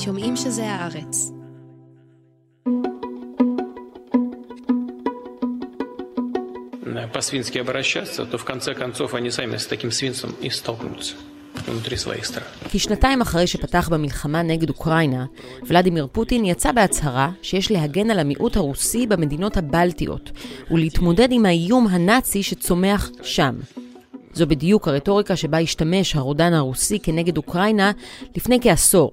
שומעים שזה הארץ. по-свински обращаться, то в конце концов они сами с таким свинцем и столкнутся. כי שנתיים אחרי שפתח במלחמה נגד אוקראינה, ולדימיר פוטין יצא בהצהרה שיש להגן על המיעוט הרוסי במדינות הבלטיות, ולהתמודד עם האיום הנאצי שצומח שם. זו בדיוק הרטוריקה שבה השתמש הרודן הרוסי כנגד אוקראינה לפני כעשור.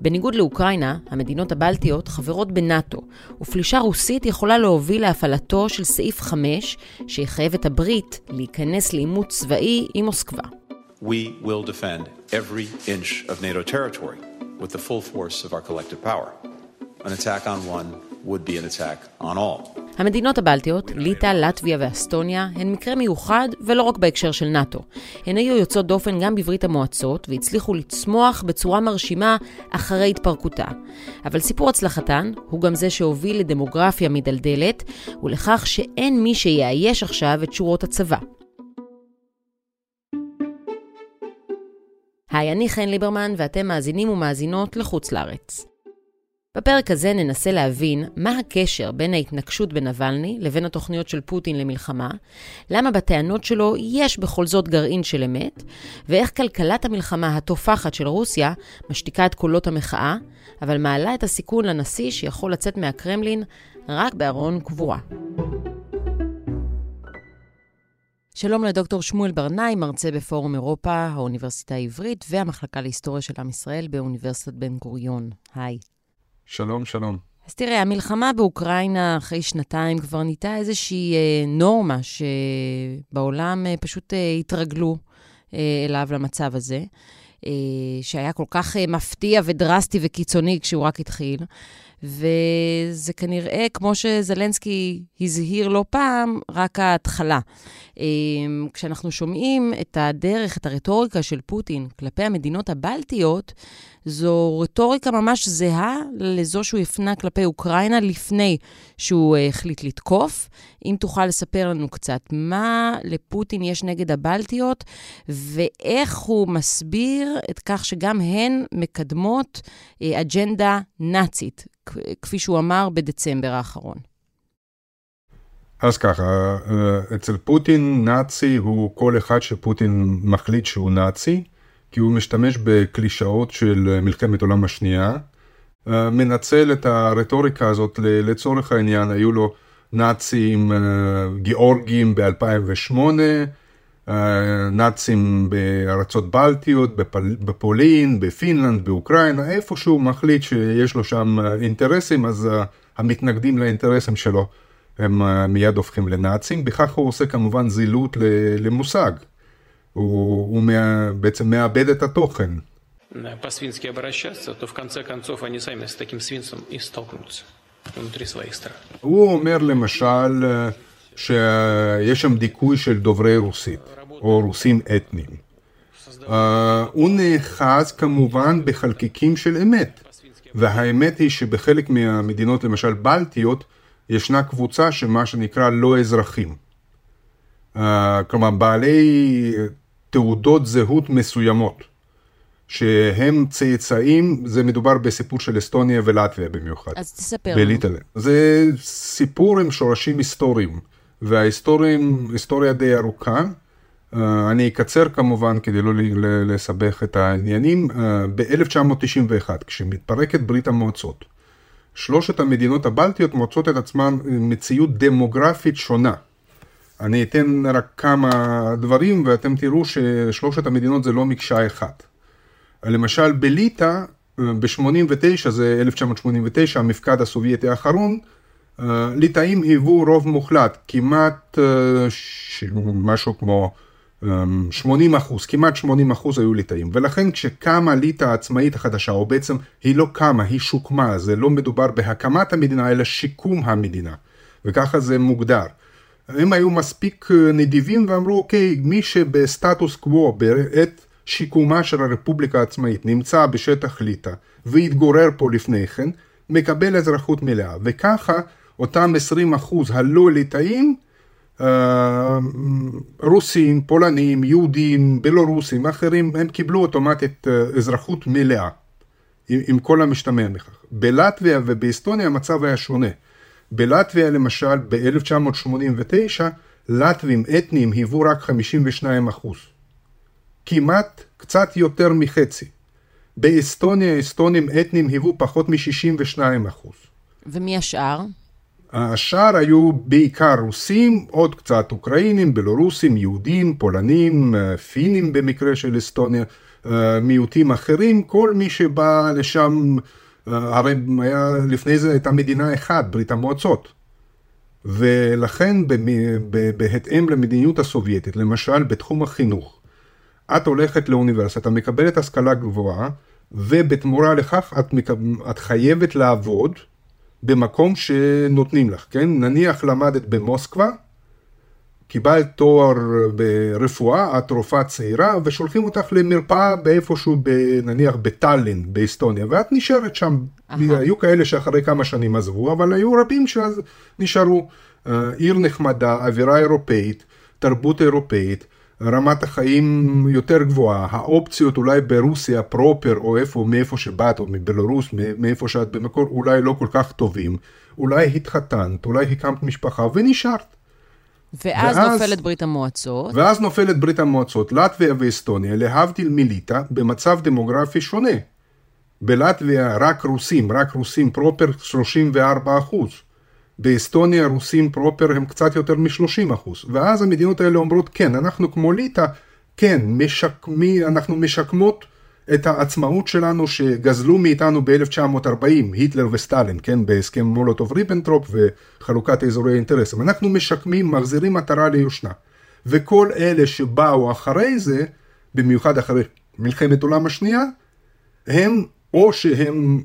בניגוד לאוקראינה, המדינות הבלטיות חברות בנאט"ו, ופלישה רוסית יכולה להוביל להפעלתו של סעיף 5, שיחייב את הברית להיכנס לעימות צבאי עם מוסקבה. We will defend every inch of NATO territory with the full force of our collective power. An attack on one would be an attack on all. המדינות הבלטיות, ליטא, לטביה ואסטוניה, הן מקרה מיוחד ולא רק בהקשר של נאט"ו. הן היו יוצאות דופן גם בברית המועצות והצליחו לצמוח בצורה מרשימה אחרי התפרקותה. אבל סיפור הצלחתן הוא גם זה שהוביל לדמוגרפיה מדלדלת ולכך שאין מי שיאייש עכשיו את שורות הצבא. היי, אני חן ליברמן ואתם מאזינים ומאזינות לחוץ לארץ. בפרק הזה ננסה להבין מה הקשר בין ההתנגשות בנבלני לבין התוכניות של פוטין למלחמה, למה בטענות שלו יש בכל זאת גרעין של אמת, ואיך כלכלת המלחמה התופחת של רוסיה משתיקה את קולות המחאה, אבל מעלה את הסיכון לנשיא שיכול לצאת מהקרמלין רק בארון קבורה. שלום לדוקטור שמואל ברנאי, מרצה בפורום אירופה, האוניברסיטה העברית והמחלקה להיסטוריה של עם ישראל באוניברסיטת בן גוריון. היי. שלום, שלום. אז תראה, המלחמה באוקראינה אחרי שנתיים כבר נהייתה איזושהי אה, נורמה שבעולם אה, פשוט אה, התרגלו אה, אליו, למצב הזה, אה, שהיה כל כך אה, מפתיע ודרסטי וקיצוני כשהוא רק התחיל. וזה כנראה, כמו שזלנסקי הזהיר לא פעם, רק ההתחלה. אמ, כשאנחנו שומעים את הדרך, את הרטוריקה של פוטין כלפי המדינות הבלטיות, זו רטוריקה ממש זהה לזו שהוא הפנה כלפי אוקראינה לפני שהוא אה, החליט לתקוף. אם תוכל לספר לנו קצת מה לפוטין יש נגד הבלטיות, ואיך הוא מסביר את כך שגם הן מקדמות אה, אג'נדה נאצית, כפי שהוא אמר בדצמבר האחרון. אז ככה, אה, אצל פוטין נאצי הוא כל אחד שפוטין מחליט שהוא נאצי, כי הוא משתמש בקלישאות של מלחמת העולם השנייה, אה, מנצל את הרטוריקה הזאת לצורך העניין, היו לו נאצים אה, גיאורגים ב-2008, נאצים בארצות בלטיות, בפל... בפולין, בפינלנד, באוקראינה, איפה שהוא מחליט שיש לו שם אינטרסים, אז המתנגדים לאינטרסים שלו הם מיד הופכים לנאצים, בכך הוא עושה כמובן זילות למושג, הוא, הוא מה... בעצם מאבד את התוכן. по-свински обращаться, то в конце концов они сами с таким свинцем и столкнутся внутри своих стран. הוא אומר למשל שיש שם דיכוי של דוברי רוסית, או רוסים אתניים. Uh, הוא נאחז כמובן בחלקיקים של אמת, והאמת היא שבחלק מהמדינות, למשל בלטיות, ישנה קבוצה שמה שנקרא לא אזרחים. Uh, כלומר, בעלי תעודות זהות מסוימות, שהם צאצאים, זה מדובר בסיפור של אסטוניה ולטביה במיוחד. אז תספר לנו. זה סיפור עם שורשים היסטוריים. וההיסטוריה די ארוכה. Uh, אני אקצר כמובן כדי לא לסבך את העניינים. Uh, ב-1991, כשמתפרקת ברית המועצות, שלושת המדינות הבלטיות מוצאות את עצמן מציאות דמוגרפית שונה. אני אתן רק כמה דברים ואתם תראו ששלושת המדינות זה לא מקשה אחת. למשל בליטא, ב-89, זה 1989, המפקד הסובייטי האחרון, ליטאים היוו רוב מוחלט, כמעט משהו כמו 80 אחוז, כמעט 80 אחוז היו ליטאים, ולכן כשקמה ליטא העצמאית החדשה, או בעצם היא לא קמה, היא שוקמה, זה לא מדובר בהקמת המדינה, אלא שיקום המדינה, וככה זה מוגדר. הם היו מספיק נדיבים ואמרו, אוקיי, מי שבסטטוס קוו בעת שיקומה של הרפובליקה העצמאית נמצא בשטח ליטא והתגורר פה לפני כן, מקבל אזרחות מלאה, וככה אותם 20 אחוז הלא ליטאים, אה, רוסים, פולנים, יהודים, בלורוסים, אחרים, הם קיבלו אוטומטית אה, אזרחות מלאה. עם, עם כל המשתמע מכך. בלטביה ובאסטוניה המצב היה שונה. בלטביה למשל ב-1989 לטבים אתניים היוו רק 52 אחוז. כמעט קצת יותר מחצי. באסטוניה אסטונים אתניים היוו פחות מ-62 אחוז. ומי השאר? השאר היו בעיקר רוסים, עוד קצת אוקראינים, בלורוסים, יהודים, פולנים, פינים במקרה של אסטוניה, מיעוטים אחרים, כל מי שבא לשם, הרי היה, לפני זה הייתה מדינה אחת, ברית המועצות. ולכן בהתאם למדיניות הסובייטית, למשל בתחום החינוך, את הולכת לאוניברסיטה, מקבלת השכלה גבוהה, ובתמורה לכך את, מקב... את חייבת לעבוד במקום שנותנים לך, כן? נניח למדת במוסקבה, קיבלת תואר ברפואה, את רופאה צעירה, ושולחים אותך למרפאה באיפשהו, ב, נניח בטאלין, באסטוניה, ואת נשארת שם. Aha. היו כאלה שאחרי כמה שנים עזבו, אבל היו רבים שנשארו. אה, עיר נחמדה, אווירה אירופאית, תרבות אירופאית. רמת החיים יותר גבוהה, האופציות אולי ברוסיה פרופר או איפה, מאיפה שבאת או מבלרוס, מאיפה שאת במקור, אולי לא כל כך טובים, אולי התחתנת, אולי הקמת משפחה ונשארת. ואז, ואז נופלת ברית המועצות. ואז נופלת ברית המועצות. לטביה ואסטוניה, להבדיל מליטא, במצב דמוגרפי שונה. בלטביה רק רוסים, רק רוסים פרופר 34 אחוז. באסטוניה הרוסים proper הם קצת יותר מ-30 אחוז. ואז המדינות האלה אומרות, כן, אנחנו כמו ליטא, כן, משקמי, אנחנו משקמות את העצמאות שלנו שגזלו מאיתנו ב-1940, היטלר וסטלין, כן, בהסכם מולוטוב ריבנטרופ וחלוקת אזורי אינטרסים. אנחנו משקמים, מחזירים עטרה ליושנה. וכל אלה שבאו אחרי זה, במיוחד אחרי מלחמת העולם השנייה, הם או שהם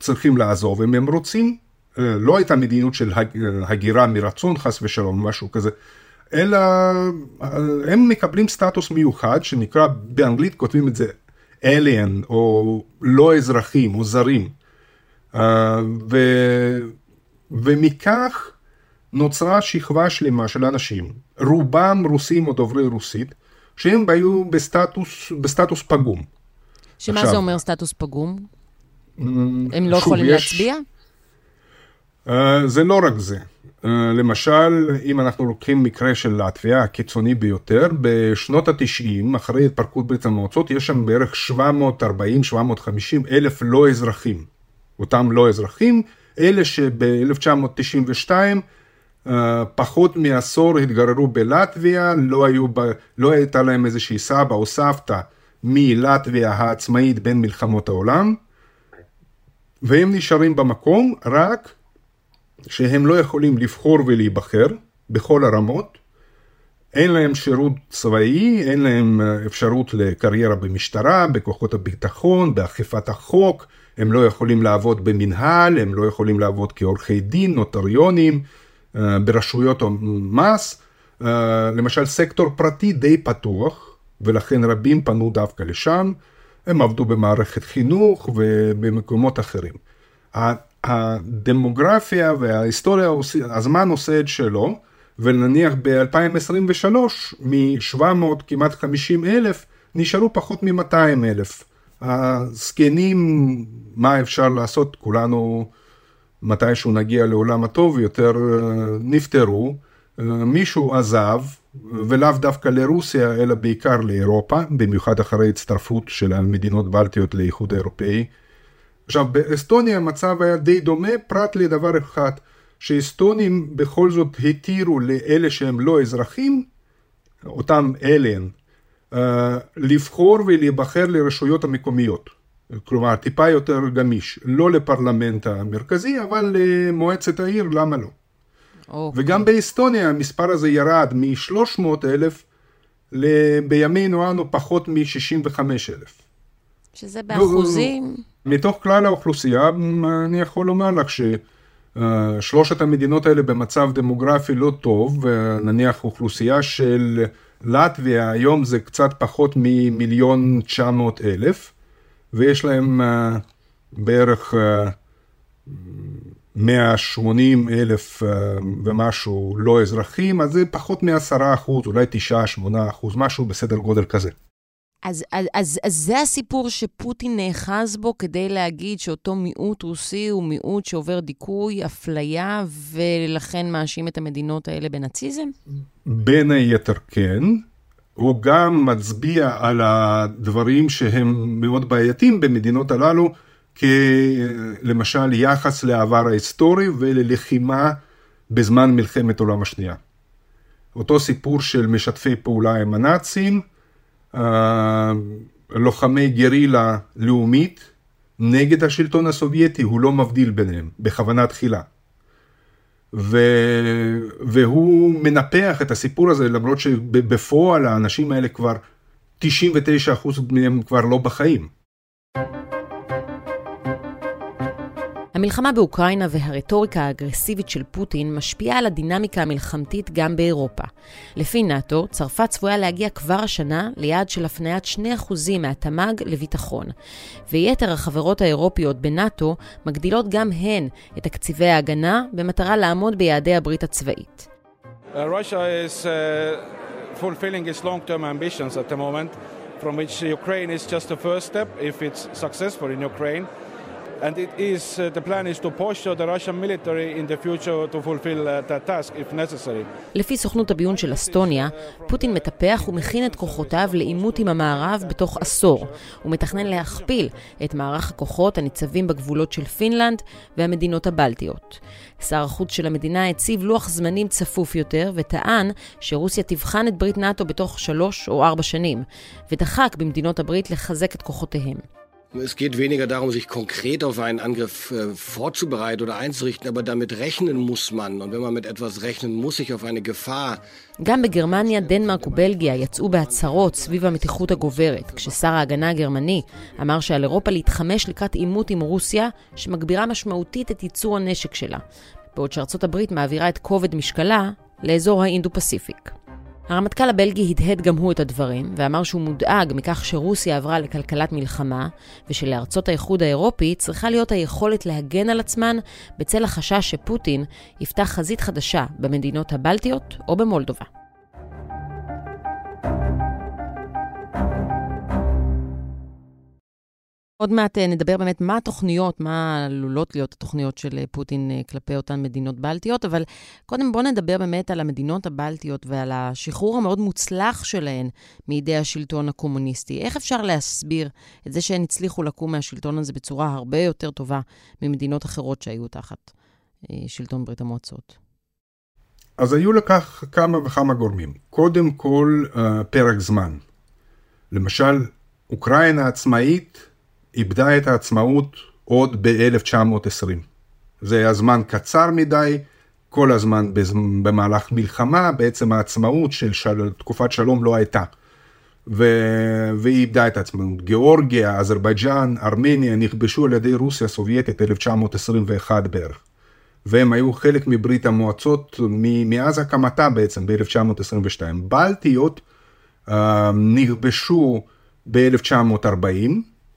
צריכים לעזוב אם הם רוצים, לא הייתה מדיניות של הגירה מרצון חס ושלום, משהו כזה, אלא אה, הם מקבלים סטטוס מיוחד שנקרא, באנגלית כותבים את זה alien או לא אזרחים או זרים. אה, ו, ומכך נוצרה שכבה שלמה של אנשים, רובם רוסים או דוברי רוסית, שהם היו בסטטוס, בסטטוס פגום. שמה עכשיו, זה אומר סטטוס פגום? הם לא יכולים יש... להצביע? Uh, זה לא רק זה. Uh, למשל, אם אנחנו לוקחים מקרה של לטביה, הקיצוני ביותר, בשנות ה-90, אחרי התפרקות ברית המועצות, יש שם בערך 740-750 אלף לא אזרחים. אותם לא אזרחים, אלה שב-1992 uh, פחות מעשור התגררו בלטביה, לא, ב... לא הייתה להם איזושהי סבא או סבתא מלטביה העצמאית בין מלחמות העולם, והם נשארים במקום רק שהם לא יכולים לבחור ולהיבחר בכל הרמות, אין להם שירות צבאי, אין להם אה, אפשרות לקריירה במשטרה, בכוחות הביטחון, באכיפת החוק, הם לא יכולים לעבוד במנהל, הם לא יכולים לעבוד כעורכי דין, נוטריונים, אה, ברשויות המס. אה, למשל סקטור פרטי די פתוח, ולכן רבים פנו דווקא לשם, הם עבדו במערכת חינוך ובמקומות אחרים. הדמוגרפיה וההיסטוריה, הזמן עושה את שלו, ונניח ב-2023, מ-700 כמעט 50 אלף, נשארו פחות מ-200 אלף. הזקנים, מה אפשר לעשות? כולנו, מתישהו נגיע לעולם הטוב יותר, נפטרו. מישהו עזב, ולאו דווקא לרוסיה, אלא בעיקר לאירופה, במיוחד אחרי הצטרפות של המדינות בלטיות לאיחוד האירופאי. עכשיו, באסטוניה המצב היה די דומה, פרט לדבר אחד, שאסטונים בכל זאת התירו לאלה שהם לא אזרחים, אותם אליין, אה, לבחור ולהיבחר לרשויות המקומיות. כלומר, טיפה יותר גמיש, לא לפרלמנט המרכזי, אבל למועצת העיר, למה לא? Okay. אוקיי. וגם באסטוניה המספר הזה ירד מ-300 אלף בימינו אנו פחות מ-65 אלף. שזה באחוזים? מתוך כלל האוכלוסייה, אני יכול לומר לך ששלושת המדינות האלה במצב דמוגרפי לא טוב, ונניח אוכלוסייה של לטביה היום זה קצת פחות ממיליון תשע מאות אלף, ויש להם uh, בערך uh, 180 אלף uh, ומשהו לא אזרחים, אז זה פחות מ-10 אחוז, אולי 9-8 אחוז, משהו בסדר גודל כזה. אז, אז, אז, אז זה הסיפור שפוטין נאחז בו כדי להגיד שאותו מיעוט רוסי הוא מיעוט שעובר דיכוי, אפליה, ולכן מאשים את המדינות האלה בנאציזם? בין היתר כן. הוא גם מצביע על הדברים שהם מאוד בעייתיים במדינות הללו, כלמשל יחס לעבר ההיסטורי וללחימה בזמן מלחמת העולם השנייה. אותו סיפור של משתפי פעולה עם הנאצים, לוחמי גרילה לאומית נגד השלטון הסובייטי, הוא לא מבדיל ביניהם, בכוונה תחילה. ו... והוא מנפח את הסיפור הזה, למרות שבפועל האנשים האלה כבר, 99% מהם כבר לא בחיים. המלחמה באוקראינה והרטוריקה האגרסיבית של פוטין משפיעה על הדינמיקה המלחמתית גם באירופה. לפי נאט"ו, צרפת צפויה להגיע כבר השנה ליעד של הפניית 2% מהתמ"ג לביטחון. ויתר החברות האירופיות בנאט"ו מגדילות גם הן את תקציבי ההגנה במטרה לעמוד ביעדי הברית הצבאית. Uh, is, uh, from which Ukraine is just the first step if it's successful in Ukraine. And it is uh, the plan is to push the Russian military in the future to fulfill uh, that task if necessary. לפי סוכנות הביון של אסטוניה, פוטין מטפח ומכין את כוחותיו לעימות עם המערב בתוך עשור. הוא מתכנן להכפיל את מערך הכוחות הניצבים בגבולות של פינלנד והמדינות הבלטיות. שר החוץ של המדינה הציב לוח זמנים צפוף יותר וטען שרוסיה תבחן את ברית נאט"ו בתוך שלוש או ארבע שנים, ודחק במדינות הברית לחזק את כוחותיהם. Es geht weniger darum, sich konkret auf einen Angriff äh, vorzubereiten oder einzurichten, aber damit rechnen muss man. Und wenn man mit etwas rechnen muss, sich auf eine Gefahr. גם בגרמניה, דנמרק ובלגיה יצאו בהצהרות סביב המתיחות הגוברת, כששר ההגנה הגרמני אמר שעל אירופה להתחמש לקראת עימות עם רוסיה, שמגבירה משמעותית את ייצור הנשק שלה, בעוד שארצות הברית מעבירה את כובד משקלה לאזור האינדו-פסיפיק. הרמטכ"ל הבלגי הדהד גם הוא את הדברים, ואמר שהוא מודאג מכך שרוסיה עברה לכלכלת מלחמה, ושלארצות האיחוד האירופי צריכה להיות היכולת להגן על עצמן בצל החשש שפוטין יפתח חזית חדשה במדינות הבלטיות או במולדובה. עוד מעט אה, נדבר באמת מה התוכניות, מה עלולות להיות התוכניות של אה, פוטין אה, כלפי אותן מדינות בלטיות, אבל קודם בואו נדבר באמת על המדינות הבלטיות ועל השחרור המאוד מוצלח שלהן מידי השלטון הקומוניסטי. איך אפשר להסביר את זה שהן הצליחו לקום מהשלטון הזה בצורה הרבה יותר טובה ממדינות אחרות שהיו תחת שלטון ברית המועצות? אז היו לכך כמה וכמה גורמים. קודם כל, פרק זמן. למשל, אוקראינה עצמאית איבדה את העצמאות עוד ב-1920. זה היה זמן קצר מדי, כל הזמן במהלך מלחמה, בעצם העצמאות של של... תקופת שלום לא הייתה. ו... והיא איבדה את העצמאות. גיאורגיה, אזרבייג'אן, ארמניה נכבשו על ידי רוסיה הסובייטית 1921 בערך. והם היו חלק מברית המועצות. מאז הקמתה בעצם ב-1922. בלטיות uh, נכבשו ב-1940,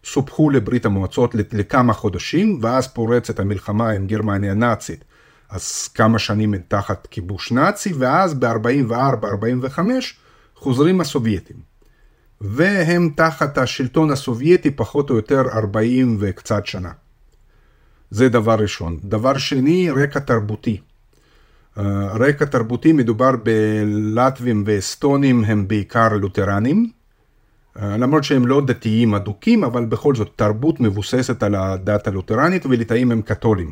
סופחו לברית המועצות לכמה חודשים, ואז פורצת המלחמה עם גרמניה הנאצית. אז כמה שנים תחת כיבוש נאצי, ואז ב-44-45 חוזרים הסובייטים. והם תחת השלטון הסובייטי פחות או יותר 40 וקצת שנה. זה דבר ראשון. דבר שני, רקע תרבותי. אה, רקע תרבותי מדובר בלטבים ואסטונים הם בעיקר לותרנים, למרות שהם לא דתיים אדוקים, אבל בכל זאת תרבות מבוססת על הדת הלותרנית וליטאים הם קתולים.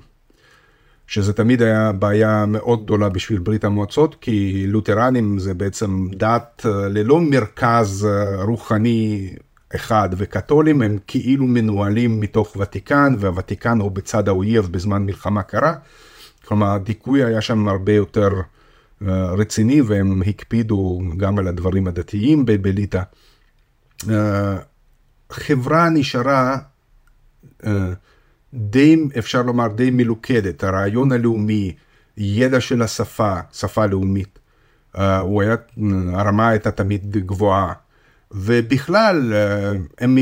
שזה תמיד היה בעיה מאוד גדולה בשביל ברית המועצות, כי לותרנים זה בעצם דת אה, ללא מרכז אה, רוחני אחד, וקתולים הם כאילו מנוהלים מתוך ותיקן, והוותיקן הוא בצד האויב בזמן מלחמה קרה. כלומר, הדיכוי היה שם הרבה יותר רציני, והם הקפידו גם על הדברים הדתיים בליטא. החברה נשארה אה, די, אפשר לומר, די מלוכדת. הרעיון הלאומי, ידע של השפה, שפה לאומית, אה, הוא היה, הרמה הייתה תמיד גבוהה. ובכלל, הם,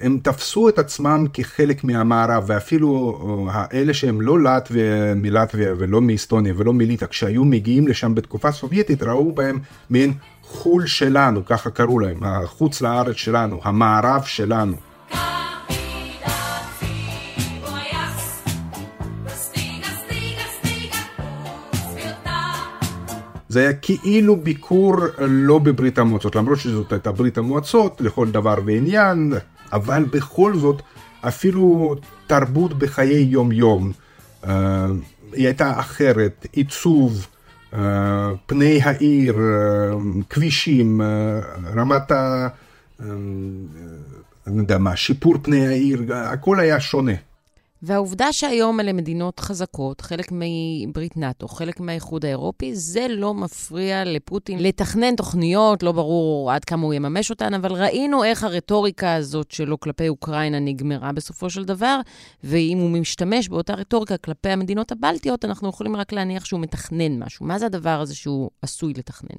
הם תפסו את עצמם כחלק מהמערב, ואפילו האלה שהם לא לטביה, מלטביה ולא מאסטוניה ולא מליטא, כשהיו מגיעים לשם בתקופה סובייטית, ראו בהם מעין חו"ל שלנו, ככה קראו להם, החוץ לארץ שלנו, המערב שלנו. זה היה כאילו ביקור לא בברית המועצות, למרות שזאת הייתה ברית המועצות לכל דבר ועניין, אבל בכל זאת אפילו תרבות בחיי יום יום, אה, היא הייתה אחרת, עיצוב, פני העיר, אה, כבישים, רמת ה... אני יודע מה, שיפור פני העיר, הכל היה שונה. והעובדה שהיום אלה מדינות חזקות, חלק מברית נאט"ו, חלק מהאיחוד האירופי, זה לא מפריע לפוטין לתכנן תוכניות, לא ברור עד כמה הוא יממש אותן, אבל ראינו איך הרטוריקה הזאת שלו כלפי אוקראינה נגמרה בסופו של דבר, ואם הוא משתמש באותה רטוריקה כלפי המדינות הבלטיות, אנחנו יכולים רק להניח שהוא מתכנן משהו. מה זה הדבר הזה שהוא עשוי לתכנן?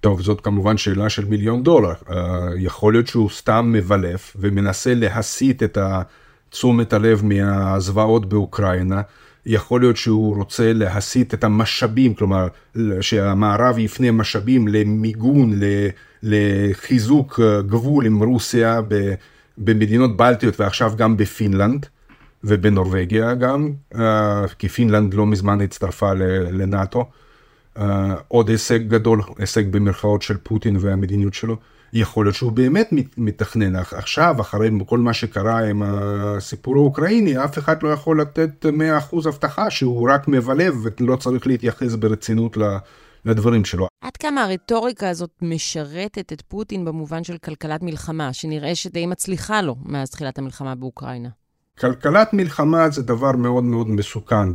טוב, זאת כמובן שאלה של מיליון דולר. Uh, יכול להיות שהוא סתם מבלף ומנסה להסיט את ה... תשומת הלב מהזוועות באוקראינה. יכול להיות שהוא רוצה להסיט את המשאבים, כלומר שהמערב יפנה משאבים למיגון, לחיזוק גבול עם רוסיה במדינות בלטיות ועכשיו גם בפינלנד ובנורבגיה גם, אה, כי פינלנד לא מזמן הצטרפה לנאטו. אה, עוד הישג גדול, הישג במרכאות של פוטין והמדיניות שלו. יכול להיות שהוא באמת מתכנן. עכשיו, אחרי כל מה שקרה עם הסיפור האוקראיני, אף אחד לא יכול לתת 100% הבטחה שהוא רק מבלף ולא צריך להתייחס ברצינות לדברים שלו. עד כמה הרטוריקה הזאת משרתת את פוטין במובן של כלכלת מלחמה, שנראה שדי מצליחה לו מאז תחילת המלחמה באוקראינה? כלכלת מלחמה זה דבר מאוד מאוד מסוכן,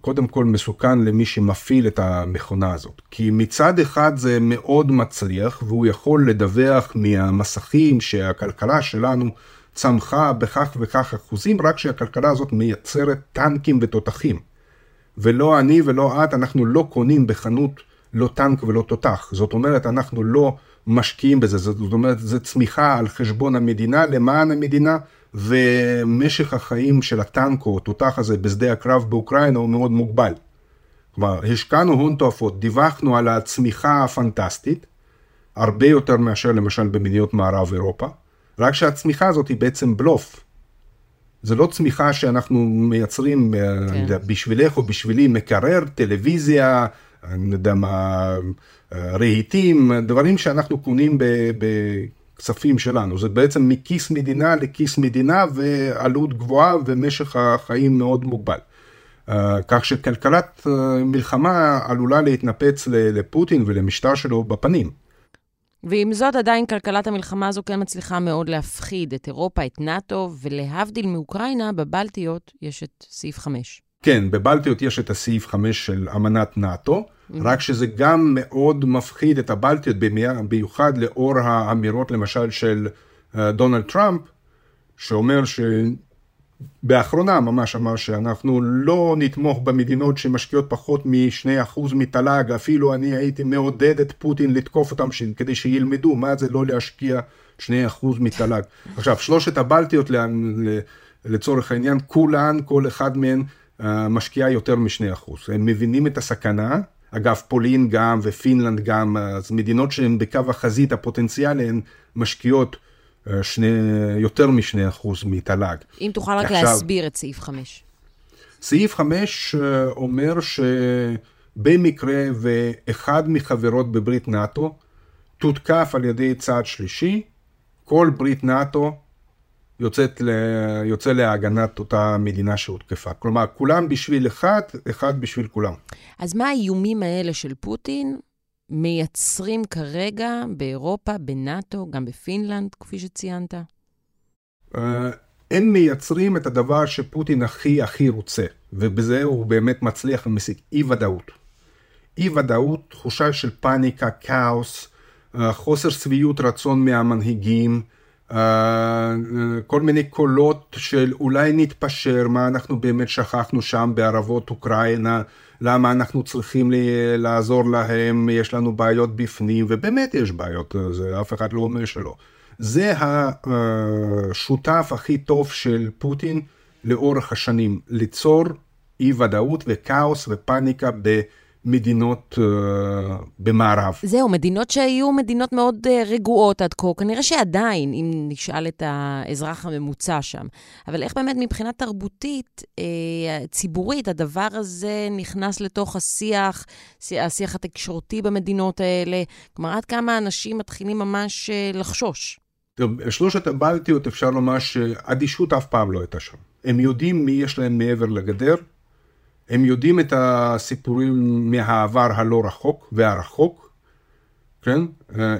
קודם כל מסוכן למי שמפעיל את המכונה הזאת. כי מצד אחד זה מאוד מצליח, והוא יכול לדווח מהמסכים שהכלכלה שלנו צמחה בכך וכך אחוזים, רק שהכלכלה הזאת מייצרת טנקים ותותחים. ולא אני ולא את, אנחנו לא קונים בחנות לא טנק ולא תותח. זאת אומרת, אנחנו לא משקיעים בזה, זאת אומרת, זה צמיחה על חשבון המדינה, למען המדינה. ומשך החיים של הטנק או התותח הזה בשדה הקרב באוקראינה הוא מאוד מוגבל. כלומר, השקענו הון תועפות, דיווחנו על הצמיחה הפנטסטית, הרבה יותר מאשר למשל במדינות מערב אירופה, רק שהצמיחה הזאת היא בעצם בלוף. זה לא צמיחה שאנחנו מייצרים אה, כן. יודע, בשבילך או בשבילי מקרר, טלוויזיה, אני יודע מה, אה, רהיטים, דברים שאנחנו קונים ב... ב הכספים שלנו. זה בעצם מכיס מדינה לכיס מדינה ועלות גבוהה ומשך החיים מאוד מוגבל. Uh, כך שכלכלת uh, מלחמה עלולה להתנפץ לפוטין ולמשטר שלו בפנים. ועם זאת, עדיין כלכלת המלחמה הזו כן מצליחה מאוד להפחיד את אירופה, את נאט"ו, ולהבדיל מאוקראינה, בבלטיות יש את סעיף 5. כן, בבלטיות יש את הסעיף 5 של אמנת נאט"ו. רק שזה גם מאוד מפחיד את הבלטיות, במיוחד לאור האמירות למשל של דונלד טראמפ, שאומר שבאחרונה ממש אמר שאנחנו לא נתמוך במדינות שמשקיעות פחות מ-2% מתל"ג, אפילו אני הייתי מעודד את פוטין לתקוף אותם ש... כדי שילמדו מה זה לא להשקיע 2% מתל"ג. עכשיו, שלושת הבלטיות לצורך העניין, כולן, כל אחד מהן אה, משקיעה יותר מ-2%. הם מבינים את הסכנה, אגב, פולין גם ופינלנד גם, אז מדינות שהן בקו החזית הפוטנציאלי הן משקיעות אה, שני, יותר מ-2% מתל"ג. אם תוכל רק עכשיו, להסביר את סעיף 5. סעיף 5 אה, אומר שבמקרה ואחד מחברות בברית נאט"ו תותקף על ידי צעד שלישי, כל ברית נאט"ו יוצאת ל... יוצא להגנת אותה מדינה שהותקפה. כלומר, כולם בשביל אחד, אחד בשביל כולם. אז מה האיומים האלה של פוטין מייצרים כרגע באירופה, בנאט"ו, גם בפינלנד, כפי שציינת? Uh, הם מייצרים את הדבר שפוטין הכי הכי רוצה, ובזה הוא באמת מצליח ומשיג אי-ודאות. אי-ודאות, תחושה של פאניקה, כאוס, uh, חוסר שביעות רצון מהמנהיגים, כל מיני קולות של אולי נתפשר, מה אנחנו באמת שכחנו שם בערבות אוקראינה, למה אנחנו צריכים לעזור להם, יש לנו בעיות בפנים, ובאמת יש בעיות, זה אף אחד לא אומר שלא. זה השותף הכי טוב של פוטין לאורך השנים, ליצור אי ודאות וכאוס ופאניקה במדינות uh, במערב. זהו, מדינות שהיו מדינות מאוד uh, רגועות עד כה, כנראה שעדיין, אם נשאל את האזרח הממוצע שם. אבל איך באמת מבחינה תרבותית, uh, ציבורית, הדבר הזה נכנס לתוך השיח, השיח התקשורתי במדינות האלה? כלומר, עד כמה אנשים מתחילים ממש uh, לחשוש? שלושת הבלטיות אפשר לומר שאדישות אף פעם לא הייתה שם. הם יודעים מי יש להם מעבר לגדר, הם יודעים את הסיפורים מהעבר הלא רחוק והרחוק, כן?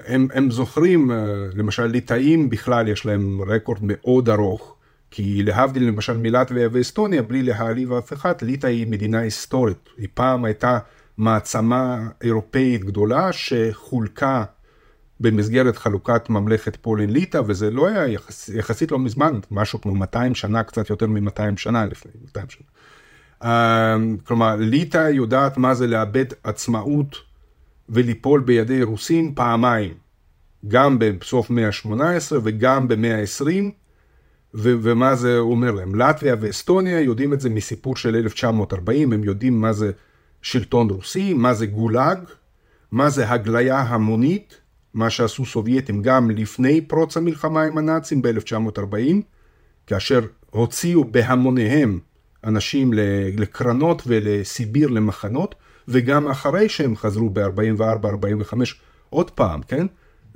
הם, הם זוכרים, למשל ליטאים בכלל יש להם רקורד מאוד ארוך, כי להבדיל למשל מלטביה ואסטוניה, בלי להעליב אף אחד, ליטא היא מדינה היסטורית. היא פעם הייתה מעצמה אירופאית גדולה שחולקה במסגרת חלוקת ממלכת פולין-ליטא, וזה לא היה יחס, יחסית לא מזמן, משהו כמו 200 שנה, קצת יותר מ-200 שנה לפני 200 שנה. Uh, כלומר, ליטא יודעת מה זה לאבד עצמאות וליפול בידי רוסים פעמיים, גם בסוף מאה ה-18 וגם במאה ה-20, ו- ומה זה אומר להם. לטביה ואסטוניה יודעים את זה מסיפור של 1940, הם יודעים מה זה שלטון רוסי, מה זה גולאג, מה זה הגליה המונית, מה שעשו סובייטים גם לפני פרוץ המלחמה עם הנאצים ב-1940, כאשר הוציאו בהמוניהם אנשים לקרנות ולסיביר למחנות, וגם אחרי שהם חזרו ב-44-45 עוד פעם, כן?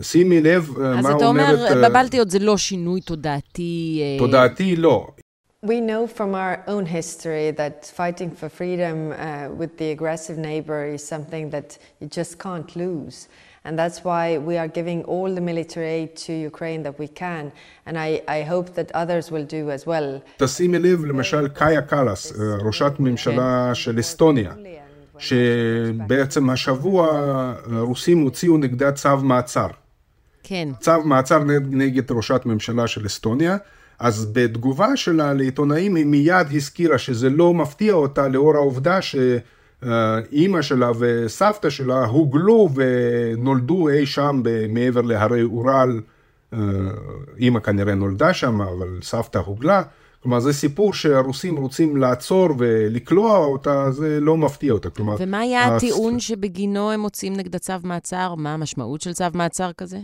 שימי לב מה אומרת... אז אתה אומר, בבלטיות זה לא שינוי תודעתי... תודעתי לא. We know from our own history that fighting for freedom uh, with the aggressive neighbor is something that you just can't lose. And that's why we are giving all the military aid to Ukraine that we can. And I, I hope that others will do as well. תשימי לב, למשל, קאיה קאלאס, ראשת ממשלה של אסטוניה, שבעצם השבוע הרוסים הוציאו נגדה צו מעצר. כן. צו מעצר נגד ראשת ממשלה של אסטוניה. אז בתגובה שלה לעיתונאים היא מיד הזכירה שזה לא מפתיע אותה לאור העובדה ש... אימא שלה וסבתא שלה הוגלו ונולדו אי שם מעבר להרי אורל. אימא כנראה נולדה שם, אבל סבתא הוגלה. כלומר, זה סיפור שהרוסים רוצים לעצור ולקלוע אותה, זה לא מפתיע אותה. כלומר... ומה היה הטיעון שבגינו הם מוצאים נגד צו מעצר? מה המשמעות של צו מעצר כזה?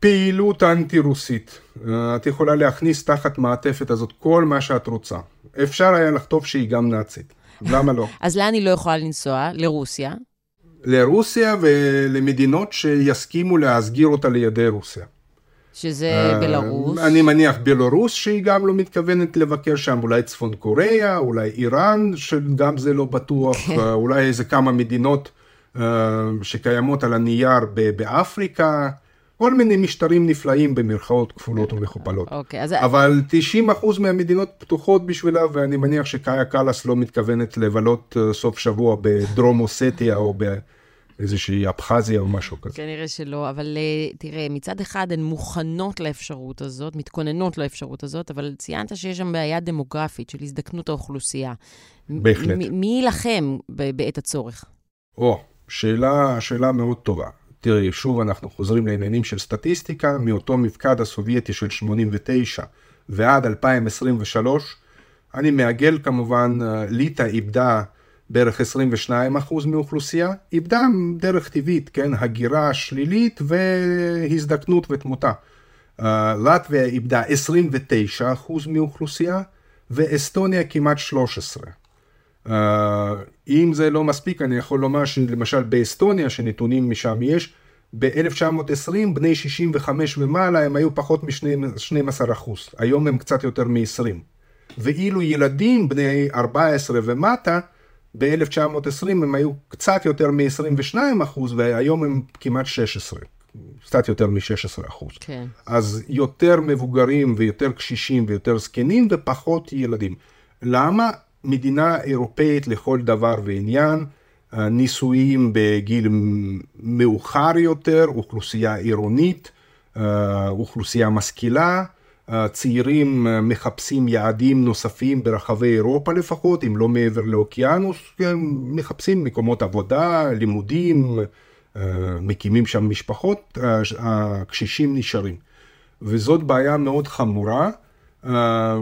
פעילות אנטי-רוסית. את יכולה להכניס תחת מעטפת הזאת כל מה שאת רוצה. אפשר היה לכתוב שהיא גם נאצית. למה לא? אז לאן היא לא יכולה לנסוע? לרוסיה? לרוסיה ולמדינות שיסכימו להסגיר אותה לידי רוסיה. שזה uh, בלרוס? אני מניח בלרוס שהיא גם לא מתכוונת לבקר שם, אולי צפון קוריאה, אולי איראן, שגם זה לא בטוח, כן. אולי איזה כמה מדינות uh, שקיימות על הנייר באפריקה. כל מיני משטרים נפלאים במרכאות כפולות ומכופלות. אוקיי, אז... אבל 90% מהמדינות פתוחות בשבילה, ואני מניח שקאיה קאלאס לא מתכוונת לבלות אה, סוף שבוע בדרום אוסטיה או באיזושהי אבחזיה או משהו כזה. כנראה שלא, אבל אה, תראה, מצד אחד הן מוכנות לאפשרות הזאת, מתכוננות לאפשרות הזאת, אבל ציינת שיש שם בעיה דמוגרפית של הזדקנות האוכלוסייה. בהחלט. מי יילחם בעת הצורך? או, שאלה, שאלה מאוד טובה. תראי, שוב אנחנו חוזרים לעניינים של סטטיסטיקה, מאותו מפקד הסובייטי של 89 ועד 2023, אני מעגל כמובן, ליטא איבדה בערך 22% מאוכלוסייה, איבדה דרך טבעית, כן, הגירה שלילית והזדקנות ותמותה. לטביה איבדה 29% מאוכלוסייה, ואסטוניה כמעט 13. Uh, אם זה לא מספיק, אני יכול לומר שלמשל באסטוניה, שנתונים משם יש, ב-1920 בני 65 ומעלה הם היו פחות מ-12 אחוז, היום הם קצת יותר מ-20. ואילו ילדים בני 14 ומטה, ב-1920 הם היו קצת יותר מ-22 אחוז, והיום הם כמעט 16, קצת יותר מ-16 אחוז. כן. אז יותר מבוגרים ויותר קשישים ויותר זקנים ופחות ילדים. למה? מדינה אירופאית לכל דבר ועניין, נישואים בגיל מאוחר יותר, אוכלוסייה עירונית, אוכלוסייה משכילה, צעירים מחפשים יעדים נוספים ברחבי אירופה לפחות, אם לא מעבר לאוקיינוס, מחפשים מקומות עבודה, לימודים, מקימים שם משפחות, הקשישים נשארים. וזאת בעיה מאוד חמורה,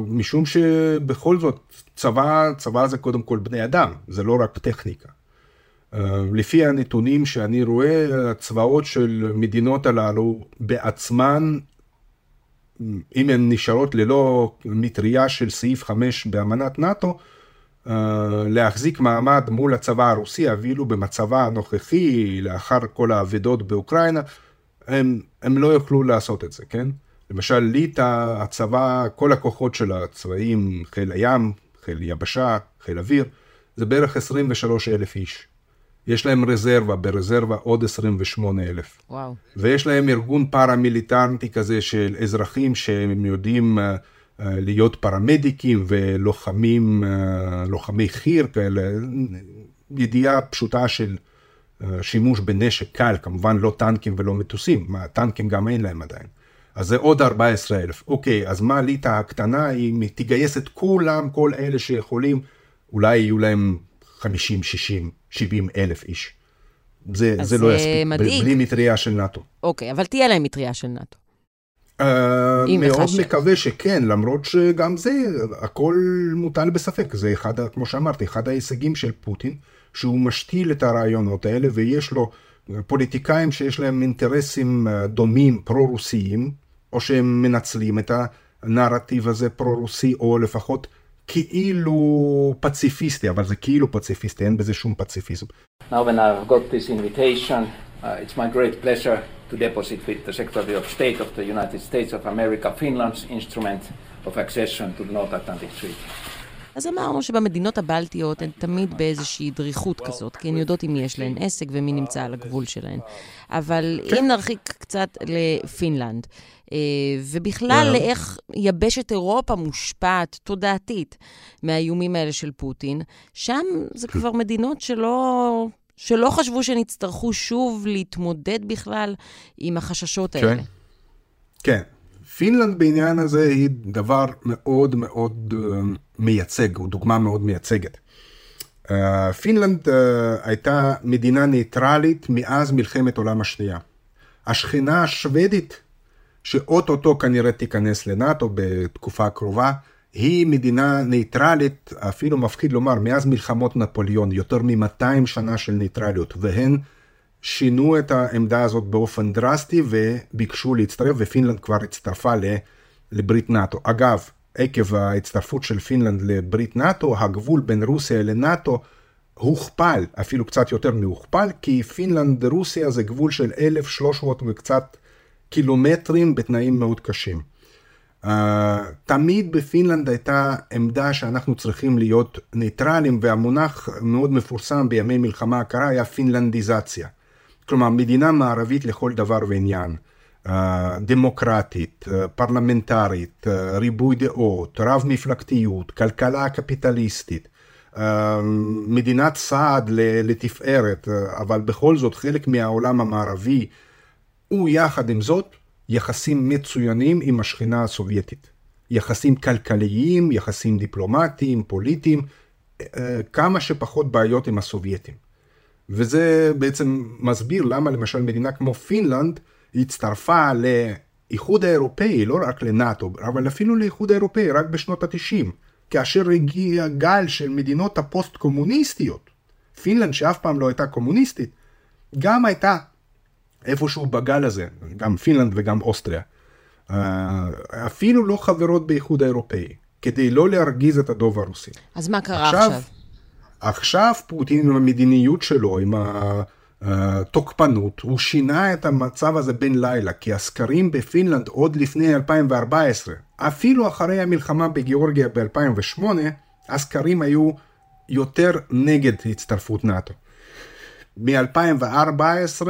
משום שבכל זאת צבא, צבא זה קודם כל בני אדם, זה לא רק טכניקה. לפי הנתונים שאני רואה, הצבאות של מדינות הללו בעצמן אם הן נשארות ללא מטריה של סעיף 5 באמנת נאט"ו, uh, להחזיק מעמד מול הצבא הרוסי, אפילו במצבה הנוכחי, לאחר כל האבדות באוקראינה, הם, הם לא יוכלו לעשות את זה, כן? למשל, ליטא, הצבא, כל הכוחות של הצבאים, חיל הים, חיל יבשה, חיל אוויר, זה בערך 23 אלף איש. יש להם רזרבה, ברזרבה עוד 28 אלף. וואו. ויש להם ארגון פארה-מיליטנטי כזה של אזרחים שהם יודעים uh, uh, להיות פרמדיקים ולוחמים, uh, לוחמי חי"ר כאלה, ידיעה פשוטה של uh, שימוש בנשק קל, כמובן לא טנקים ולא מטוסים, מה, טנקים גם אין להם עדיין. אז זה עוד 14 אלף. אוקיי, אז מה ליטא הקטנה, היא תגייס את כולם, כל אלה שיכולים, אולי יהיו להם 50, 60, 70 אלף איש. זה, זה לא יספיק, מדאיג. בלי מטריה של נאט"ו. אוקיי, אבל תהיה להם מטריה של נאט"ו. Uh, מאוד מקווה שכן, למרות שגם זה, הכל מוטל בספק. זה אחד, כמו שאמרתי, אחד ההישגים של פוטין, שהוא משתיל את הרעיונות האלה, ויש לו פוליטיקאים שיש להם אינטרסים אה, דומים, פרו-רוסיים, או שהם מנצלים את הנרטיב הזה פרו-רוסי, או לפחות כאילו פציפיסטי, אבל זה כאילו פציפיסטי, אין בזה שום פציפיזם. Now when I've got this invitation, uh, it's my great pleasure to deposit with the Secretary of State of the United States of America, Finland's instrument of accession to the North Atlantic Treaty. אז אמרנו שבמדינות הבלטיות הן תמיד באיזושהי דריכות כזאת, כי הן יודעות מי יש להן עסק ומי נמצא על הגבול שלהן. אבל כן. אם נרחיק קצת לפינלנד, ובכלל yeah. לאיך יבשת אירופה מושפעת תודעתית מהאיומים האלה של פוטין, שם זה כבר מדינות שלא... שלא חשבו שהן יצטרכו שוב להתמודד בכלל עם החששות האלה. כן, כן. פינלנד בעניין הזה היא דבר מאוד מאוד אה, מייצג, הוא דוגמה מאוד מייצגת. פינלנד הייתה מדינה ניטרלית מאז מלחמת עולם השנייה. השכנה השוודית, שאו-טו-טו כנראה תיכנס לנאט"ו בתקופה הקרובה, היא מדינה ניטרלית, אפילו מפחיד לומר, מאז מלחמות נפוליאון, יותר מ-200 שנה של ניטרליות, והן שינו את העמדה הזאת באופן דרסטי וביקשו להצטרף, ופינלנד כבר הצטרפה לברית נאט"ו. אגב, עקב ההצטרפות של פינלנד לברית נאט"ו, הגבול בין רוסיה לנאט"ו הוכפל, אפילו קצת יותר מהוכפל, כי פינלנד-רוסיה זה גבול של 1,300 וקצת קילומטרים בתנאים מאוד קשים. אה, תמיד בפינלנד הייתה עמדה שאנחנו צריכים להיות ניטרלים, והמונח מאוד מפורסם בימי מלחמה הקרה היה פינלנדיזציה. כלומר, מדינה מערבית לכל דבר ועניין. דמוקרטית, פרלמנטרית, ריבוי דעות, רב מפלגתיות, כלכלה קפיטליסטית, מדינת סעד לתפארת, אבל בכל זאת חלק מהעולם המערבי, ויחד עם זאת יחסים מצוינים עם השכנה הסובייטית. יחסים כלכליים, יחסים דיפלומטיים, פוליטיים, כמה שפחות בעיות עם הסובייטים. וזה בעצם מסביר למה למשל מדינה כמו פינלנד הצטרפה לאיחוד האירופאי, לא רק לנאט"ו, אבל אפילו לאיחוד האירופאי רק בשנות ה-90, כאשר הגיע גל של מדינות הפוסט-קומוניסטיות. פינלנד, שאף פעם לא הייתה קומוניסטית, גם הייתה איפשהו בגל הזה, גם פינלנד וגם אוסטריה. אה, אפילו לא חברות באיחוד האירופאי, כדי לא להרגיז את הדוב הרוסי. אז מה קרה עכשיו? עכשיו, עכשיו פוטין עם המדיניות שלו, עם התוקפנות, הוא שינה את המצב הזה בן לילה, כי הסקרים בפינלנד עוד לפני 2014, אפילו אחרי המלחמה בגיאורגיה ב-2008, הסקרים היו יותר נגד הצטרפות נאט"ו. מ-2014,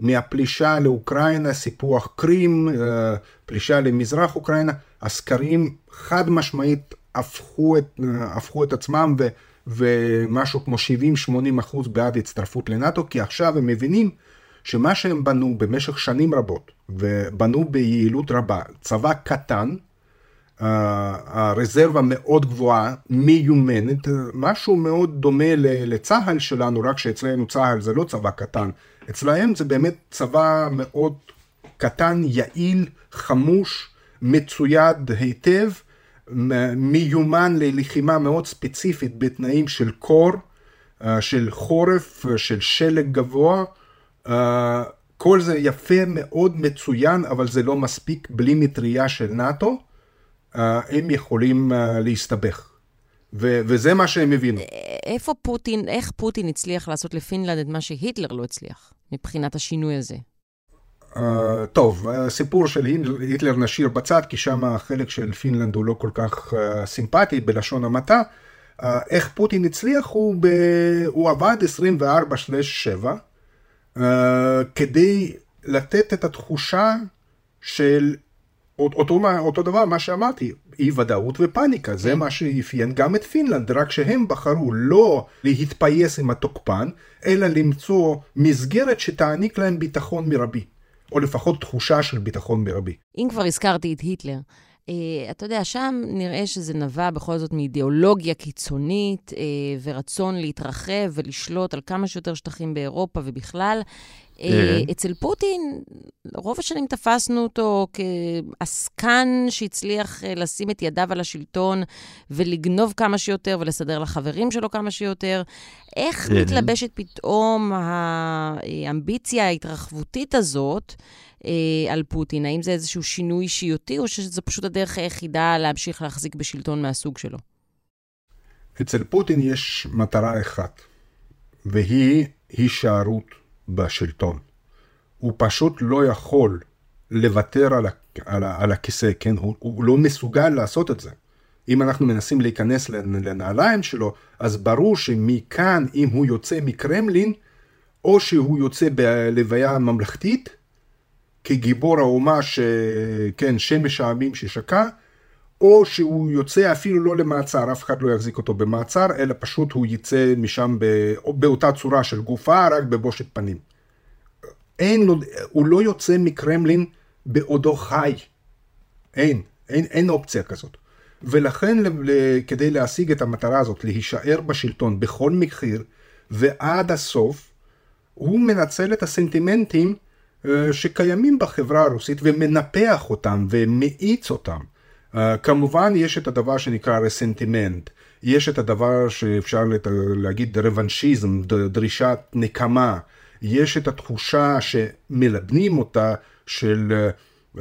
מהפלישה לאוקראינה, סיפוח קרים, אה, פלישה למזרח אוקראינה, הסקרים חד משמעית הפכו את, אה, הפכו את עצמם ו... ומשהו כמו 70-80 אחוז בעד הצטרפות לנאט"ו, כי עכשיו הם מבינים שמה שהם בנו במשך שנים רבות, ובנו ביעילות רבה, צבא קטן, הרזרבה מאוד גבוהה, מיומנת, משהו מאוד דומה לצה"ל שלנו, רק שאצלנו צה"ל זה לא צבא קטן, אצלהם זה באמת צבא מאוד קטן, יעיל, חמוש, מצויד היטב, מיומן ללחימה מאוד ספציפית בתנאים של קור, של חורף, של שלג גבוה. כל זה יפה מאוד, מצוין, אבל זה לא מספיק בלי מטריה של נאט"ו. הם יכולים להסתבך. ו- וזה מה שהם הבינו. איפה פוטין, איך פוטין הצליח לעשות לפינלנד את מה שהיטלר לא הצליח, מבחינת השינוי הזה? Uh, טוב, הסיפור של היטלר נשאיר בצד, כי שם החלק של פינלנד הוא לא כל כך uh, סימפטי בלשון המעטה. Uh, איך פוטין הצליח? הוא, ב... הוא עבד 24/7 uh, כדי לתת את התחושה של אותו, אותו דבר, מה שאמרתי, אי ודאות ופאניקה, זה כן. מה שאפיין גם את פינלנד, רק שהם בחרו לא להתפייס עם התוקפן, אלא למצוא מסגרת שתעניק להם ביטחון מרבי, או לפחות תחושה של ביטחון מרבי. אם כבר הזכרתי את היטלר, Uh, אתה יודע, שם נראה שזה נבע בכל זאת מאידיאולוגיה קיצונית uh, ורצון להתרחב ולשלוט על כמה שיותר שטחים באירופה ובכלל. אה, אצל פוטין, רוב השנים תפסנו אותו כעסקן שהצליח אה, לשים את ידיו על השלטון ולגנוב כמה שיותר ולסדר לחברים שלו כמה שיותר. איך מתלבשת פתאום האמביציה ההתרחבותית הזאת אה, על פוטין? האם זה איזשהו שינוי אישיותי, או שזו פשוט הדרך היחידה להמשיך להחזיק בשלטון מהסוג שלו? אצל פוטין יש מטרה אחת, והיא הישארות. בשלטון. הוא פשוט לא יכול לוותר על, על, על הכיסא, כן? הוא, הוא לא מסוגל לעשות את זה. אם אנחנו מנסים להיכנס לנעליים שלו, אז ברור שמכאן, אם הוא יוצא מקרמלין, או שהוא יוצא בלוויה ממלכתית, כגיבור האומה, שכן, שמש העמים ששקע, או שהוא יוצא אפילו לא למעצר, אף אחד לא יחזיק אותו במעצר, אלא פשוט הוא יצא משם באותה צורה של גופה, רק בבושת פנים. אין לו, הוא לא יוצא מקרמלין בעודו חי. אין, אין, אין אופציה כזאת. ולכן כדי להשיג את המטרה הזאת, להישאר בשלטון בכל מחיר ועד הסוף, הוא מנצל את הסנטימנטים אה, שקיימים בחברה הרוסית ומנפח אותם ומאיץ אותם. Uh, כמובן יש את הדבר שנקרא רסנטימנט, יש את הדבר שאפשר להגיד רבנשיזם, דרישת נקמה, יש את התחושה שמלבנים אותה של uh,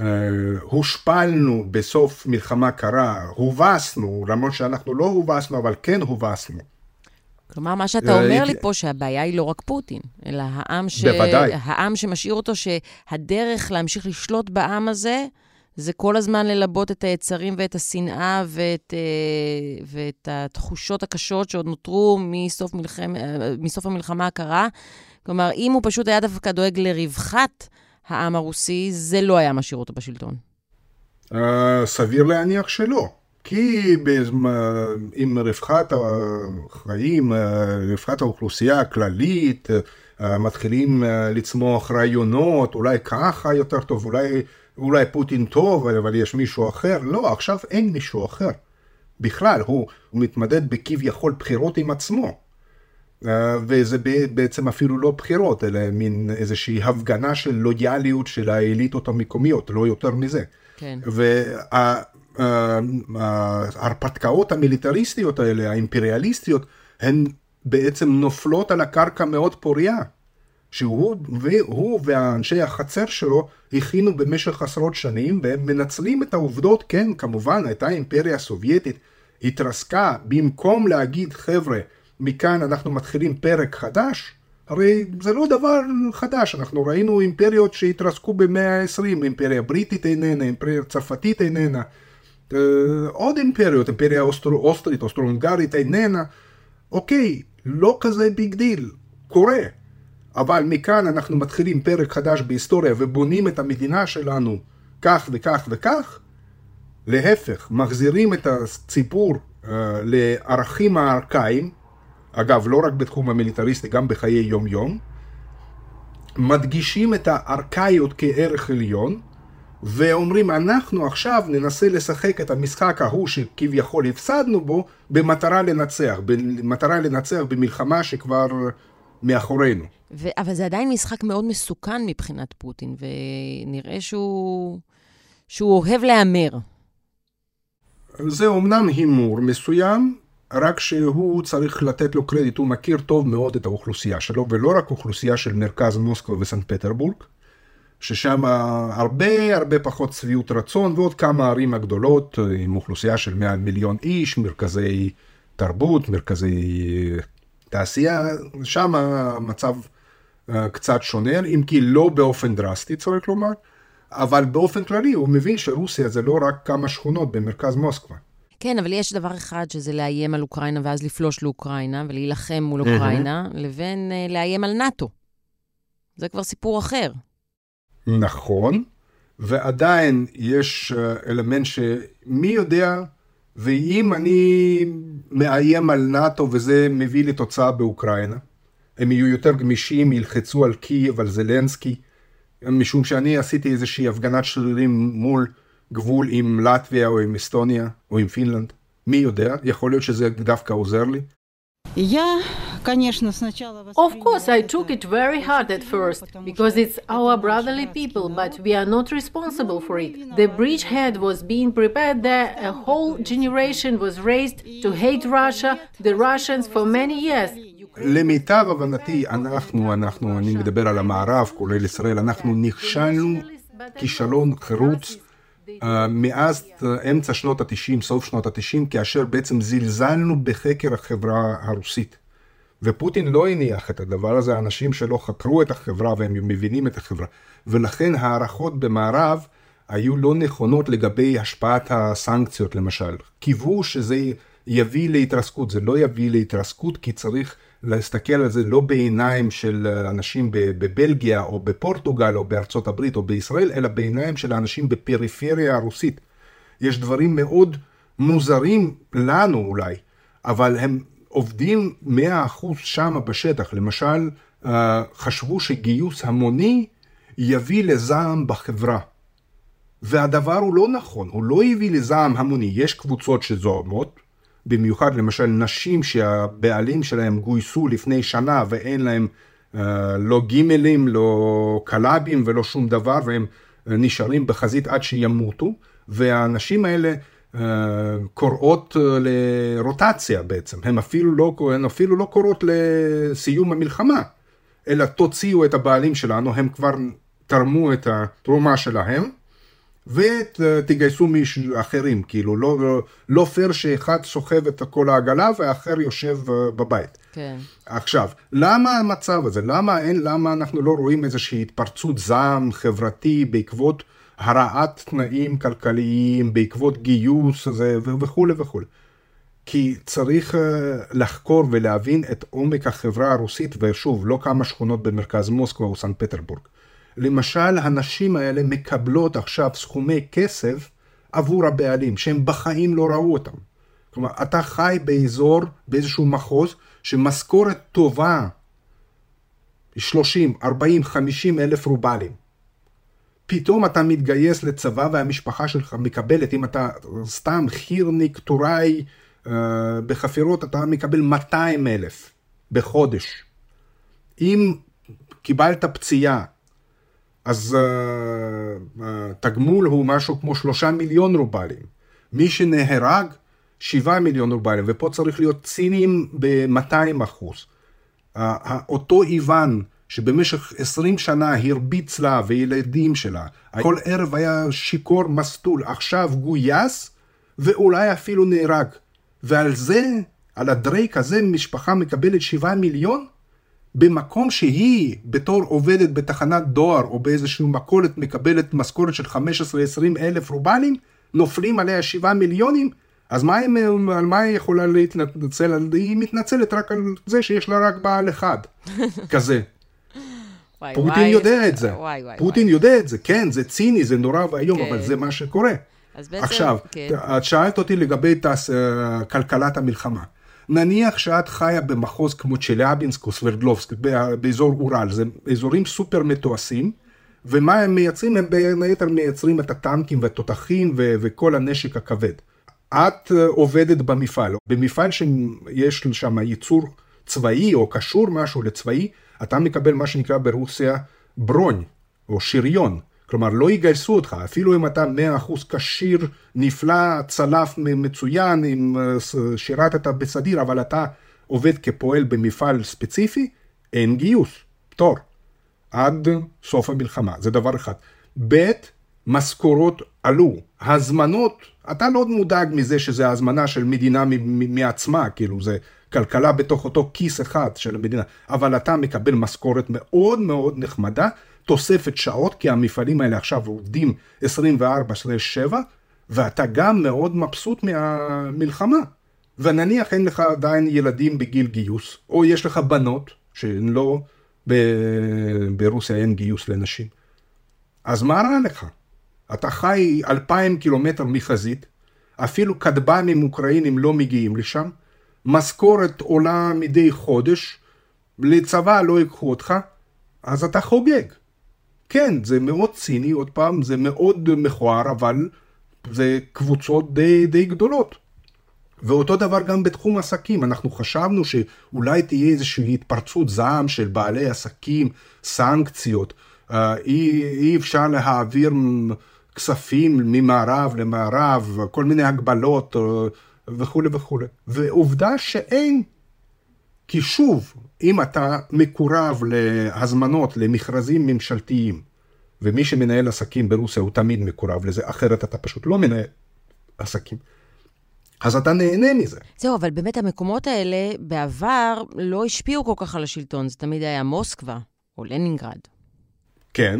הושפלנו בסוף מלחמה קרה, הובסנו, למרות שאנחנו לא הובסנו, אבל כן הובסנו. כלומר, מה שאתה אומר לי פה, שהבעיה היא לא רק פוטין, אלא העם, ש... העם שמשאיר אותו, שהדרך להמשיך לשלוט בעם הזה, זה כל הזמן ללבות את היצרים ואת השנאה ואת, אה, ואת התחושות הקשות שעוד נותרו מסוף, מלחם, אה, מסוף המלחמה הקרה. כלומר, אם הוא פשוט היה דווקא דואג לרווחת העם הרוסי, זה לא היה משאיר אותו בשלטון. Uh, סביר להניח שלא. כי עם רווחת החיים, רווחת האוכלוסייה הכללית, מתחילים לצמוח רעיונות, אולי ככה יותר טוב, אולי אולי פוטין טוב, אבל יש מישהו אחר. לא, עכשיו אין מישהו אחר. בכלל, הוא, הוא מתמודד בכביכול בחירות עם עצמו. Uh, וזה בעצם אפילו לא בחירות, אלא מין איזושהי הפגנה של לויאליות של האליטות המקומיות, לא יותר מזה. כן. וההרפתקאות וה, המיליטריסטיות האלה, האימפריאליסטיות, הן בעצם נופלות על הקרקע מאוד פוריה. שהוא והוא והאנשי החצר שלו הכינו במשך עשרות שנים והם מנצלים את העובדות, כן, כמובן הייתה אימפריה סובייטית, התרסקה, במקום להגיד חבר'ה, מכאן אנחנו מתחילים פרק חדש, הרי זה לא דבר חדש, אנחנו ראינו אימפריות שהתרסקו במאה ה-20, אימפריה בריטית איננה, אימפריה צרפתית איננה, אה, עוד אימפריות, אימפריה אוסטרית, אוסטרו-הונגרית איננה, אוקיי, לא כזה big deal, קורה. אבל מכאן אנחנו מתחילים פרק חדש בהיסטוריה ובונים את המדינה שלנו כך וכך וכך, להפך, מחזירים את הציבור אה, לערכים הארכאיים, אגב, לא רק בתחום המיליטריסטי, גם בחיי יום-יום, מדגישים את הארכאיות כערך עליון, ואומרים אנחנו עכשיו ננסה לשחק את המשחק ההוא שכביכול הפסדנו בו במטרה לנצח, במטרה לנצח במלחמה שכבר מאחורינו. ו- אבל זה עדיין משחק מאוד מסוכן מבחינת פוטין, ונראה שהוא, שהוא אוהב להמר. זה אומנם הימור מסוים, רק שהוא צריך לתת לו קרדיט, הוא מכיר טוב מאוד את האוכלוסייה שלו, ולא רק אוכלוסייה של מרכז מוסקבה וסנט פטרבורג, ששם הרבה הרבה פחות שביעות רצון, ועוד כמה ערים הגדולות עם אוכלוסייה של 100 מיליון איש, מרכזי תרבות, מרכזי תעשייה, שם המצב אה, קצת שונה, אם כי לא באופן דרסטי צריך לומר, אבל באופן כללי הוא מבין שרוסיה זה לא רק כמה שכונות במרכז מוסקבה. כן, אבל יש דבר אחד, שזה לאיים על אוקראינה ואז לפלוש לאוקראינה ולהילחם מול אוקראינה, לבין uh, לאיים על נאט"ו. זה כבר סיפור אחר. נכון, ועדיין יש אה, אלמנט שמי יודע, ואם אני מאיים על נאט"ו וזה מביא לתוצאה באוקראינה, הם יהיו יותר גמישים, ילחצו על קייב, על זלנסקי, משום שאני עשיתי איזושהי הפגנת שרירים מול גבול עם לטביה או עם אסטוניה או עם פינלנד. מי יודע, יכול להיות שזה דווקא עוזר לי. Of course, I took it very hard at first, because it's our brotherly people, but we are not responsible for it. The bridgehead was being prepared there, a whole generation was raised to hate Russia, the Russians, for many years. למיטב הבנתי, אנחנו, אנחנו, אני מדבר על המערב, כולל ישראל, אנחנו נכשלנו כישלון חרוץ uh, מאז אמצע שנות התשעים, סוף שנות התשעים, כאשר בעצם זלזלנו בחקר החברה הרוסית. ופוטין לא הניח את הדבר הזה, אנשים שלא חקרו את החברה והם מבינים את החברה. ולכן הערכות במערב היו לא נכונות לגבי השפעת הסנקציות למשל. קיוו שזה יביא להתרסקות, זה לא יביא להתרסקות כי צריך להסתכל על זה לא בעיניים של אנשים בבלגיה או בפורטוגל או בארצות הברית או בישראל, אלא בעיניים של האנשים בפריפריה הרוסית. יש דברים מאוד מוזרים לנו אולי, אבל הם עובדים 100% שם בשטח. למשל, אה, חשבו שגיוס המוני יביא לזעם בחברה. והדבר הוא לא נכון, הוא לא הביא לזעם המוני. יש קבוצות שזוהמות, במיוחד למשל נשים שהבעלים שלהם גויסו לפני שנה ואין להם uh, לא גימלים, לא קלאבים ולא שום דבר והם נשארים בחזית עד שימותו והנשים האלה uh, קוראות לרוטציה בעצם, הן אפילו לא, אפילו לא קוראות לסיום המלחמה אלא תוציאו את הבעלים שלנו, הם כבר תרמו את התרומה שלהם ותגייסו מישהו אחרים, כאילו לא, לא, פייר שאחד סוחב את כל העגלה והאחר יושב אה, בבית. כן. עכשיו, למה המצב הזה? למה אין, למה אנחנו לא רואים איזושהי התפרצות זעם חברתי בעקבות הרעת תנאים כלכליים, בעקבות גיוס הזה וכולי וכולי. כי צריך uh, לחקור ולהבין את עומק החברה הרוסית, ושוב, לא כמה שכונות במרכז מוסקבה או סנט פטרבורג. למשל, הנשים האלה מקבלות עכשיו סכומי כסף עבור הבעלים, שהם בחיים לא ראו אותם. כלומר, אתה חי באזור, באיזשהו מחוז, שמשכורת טובה, 30, 40, 50 אלף רובלים. פתאום אתה מתגייס לצבא והמשפחה שלך מקבלת, אם אתה סתם חירניק, טוראי אה, בחפירות, אתה מקבל 200 אלף בחודש. אם קיבלת פציעה, אז התגמול uh, uh, הוא משהו כמו שלושה מיליון רובלים. מי שנהרג, שבעה מיליון רובלים, ופה צריך להיות ציניים ב-200 אחוז. אותו איוון שבמשך 20 שנה הרביץ לה וילדים שלה, כל ערב היה שיכור מסטול, עכשיו גויס ואולי אפילו נהרג. ועל זה, על הדרייק הזה, משפחה מקבלת 7 מיליון? במקום שהיא בתור עובדת בתחנת דואר או באיזושהי מכולת מקבלת משכורת של 15-20 אלף רובלים, נופלים עליה 7 מיליונים, אז מה על מה היא יכולה להתנצל? היא מתנצלת רק על זה שיש לה רק בעל אחד, כזה. וואי, פוטין וואי, יודע את זה, וואי, וואי, פוטין וואי. יודע את זה, כן, זה ציני, זה נורא ואיום, כן. אבל זה מה שקורה. בעצם, עכשיו, כן. את שאלת אותי לגבי תס, כלכלת המלחמה. נניח שאת חיה במחוז כמו צ'לאבינסק או סברדלובסק, באזור אורל, זה אזורים סופר מתועשים, ומה הם מייצרים? הם בין היתר מייצרים את הטנקים והתותחים וכל הנשק הכבד. את אה, עובדת במפעל, במפעל שיש שם ייצור צבאי או קשור משהו לצבאי, אתה מקבל מה שנקרא ברוסיה ברונь או שריון. כלומר, לא יגייסו אותך, אפילו אם אתה 100% כשיר, נפלא, צלף מצוין, אם אה, שירתת בסדיר, אבל אתה עובד כפועל במפעל ספציפי, אין גיוס, פטור, עד סוף המלחמה, זה דבר אחד. ב', משכורות עלו, הזמנות, אתה לא מודאג מזה שזה הזמנה של מדינה מעצמה, כאילו זה כלכלה בתוך אותו כיס אחד של המדינה, אבל אתה מקבל משכורת מאוד מאוד נחמדה, תוספת שעות, כי המפעלים האלה עכשיו עובדים 24/7, ואתה גם מאוד מבסוט מהמלחמה. ונניח אין לך עדיין ילדים בגיל גיוס, או יש לך בנות, שהן לא, ב... ברוסיה אין גיוס לנשים. אז מה רע לך? אתה חי אלפיים קילומטר מחזית, אפילו כטב"מים אוקראינים לא מגיעים לשם, משכורת עולה מדי חודש, לצבא לא ייקחו אותך, אז אתה חוגג. כן, זה מאוד ציני, עוד פעם, זה מאוד מכוער, אבל זה קבוצות די, די גדולות. ואותו דבר גם בתחום עסקים, אנחנו חשבנו שאולי תהיה איזושהי התפרצות זעם של בעלי עסקים, סנקציות, אה, אי, אי אפשר להעביר כספים ממערב למערב, כל מיני הגבלות אה, וכולי וכולי. ועובדה שאין. כי שוב, אם אתה מקורב להזמנות למכרזים ממשלתיים, ומי שמנהל עסקים ברוסיה הוא תמיד מקורב לזה, אחרת אתה פשוט לא מנהל עסקים. אז אתה נהנה מזה. זהו, אבל באמת המקומות האלה בעבר לא השפיעו כל כך על השלטון, זה תמיד היה מוסקבה או לנינגרד. כן,